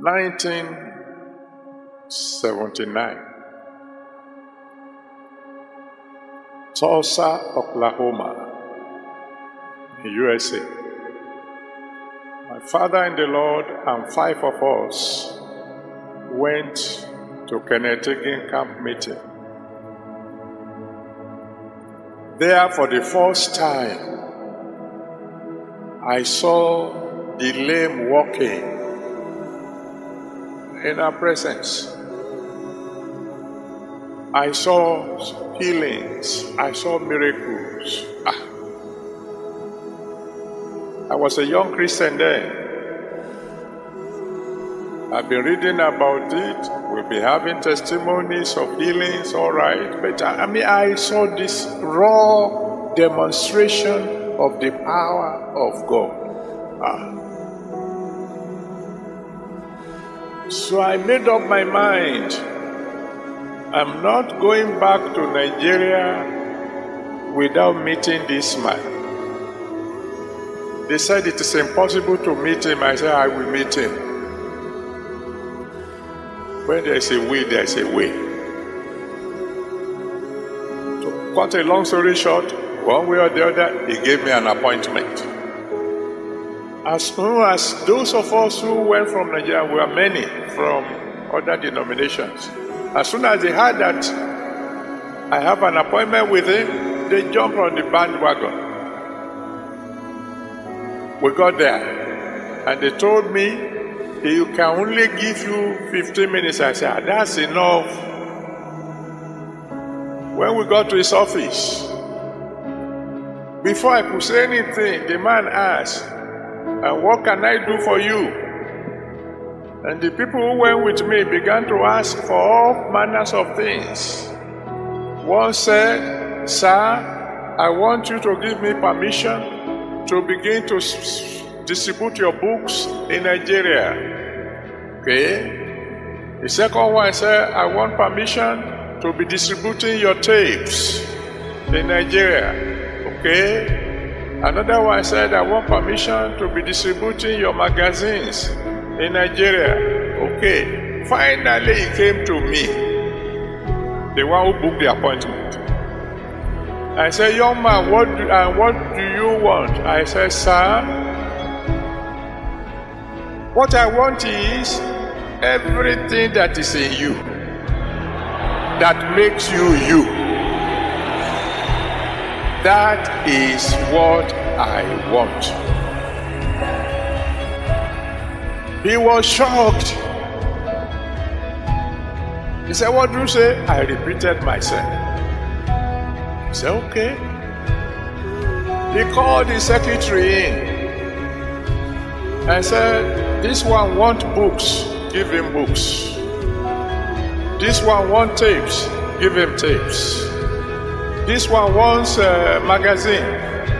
1979. Tulsa, Oklahoma, USA. My father in the Lord and five of us went to Hagin camp meeting. There, for the first time, I saw the lame walking in our presence. I saw healings. I saw miracles. Ah. I was a young Christian then. I've been reading about it. We'll be having testimonies of healings, all right. But I mean, I saw this raw demonstration of the power of God. Ah. So I made up my mind. I'm not going back to Nigeria without meeting this man. They said it is impossible to meet him. I said, I will meet him. When there's a way, there's a way. To cut a long story short, one way or the other, he gave me an appointment. As soon as those of us who went from Nigeria were many from other denominations, as soon as they heard that I have an appointment with him, they jumped on the bandwagon. We got there and they told me he can only give you 15 minutes. I said, ah, that's enough. When we got to his office, before I could say anything, the man asked, and what can I do for you? And the people who went with me began to ask for all manners of things. One said, Sir, I want you to give me permission to begin to distribute your books in Nigeria. Okay? The second one said, I want permission to be distributing your tapes in Nigeria. Okay? Another one said, I want permission to be distributing your magazines in Nigeria. Okay. Finally, he came to me, the one who booked the appointment. I said, Young man, what do, uh, what do you want? I said, Sir, what I want is everything that is in you that makes you you. That is what I want. He was shocked. He said, What do you say? I repeated myself. He said, Okay. He called the secretary in and said, This one want books, give him books. This one want tapes, give him tapes. This one wants a magazine.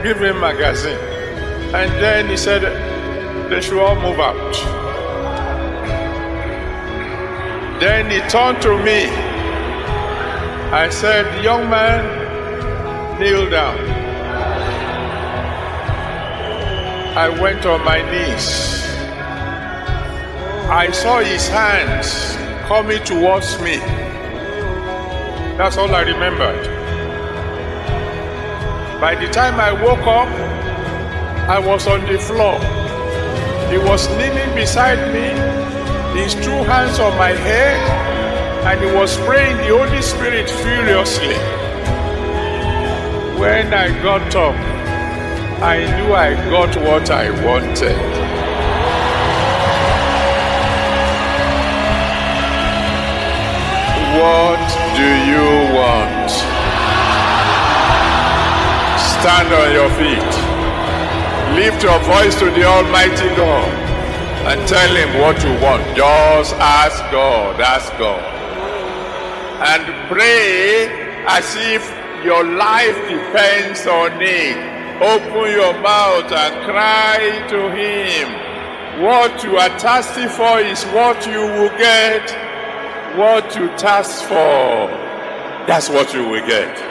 Give him magazine. And then he said they should all move out. Then he turned to me. I said, Young man, kneel down. I went on my knees. I saw his hands coming towards me. That's all I remembered. By the time I woke up, I was on the floor. He was kneeling beside me, his two hands on my head, and he was praying the Holy Spirit furiously. When I got up, I knew I got what I wanted. What do you Stand on your feet. Lift your voice to the Almighty God and tell Him what you want. Just ask God, ask God. And pray as if your life depends on it. Open your mouth and cry to Him. What you are thirsty for is what you will get. What you thirst for, that's what you will get.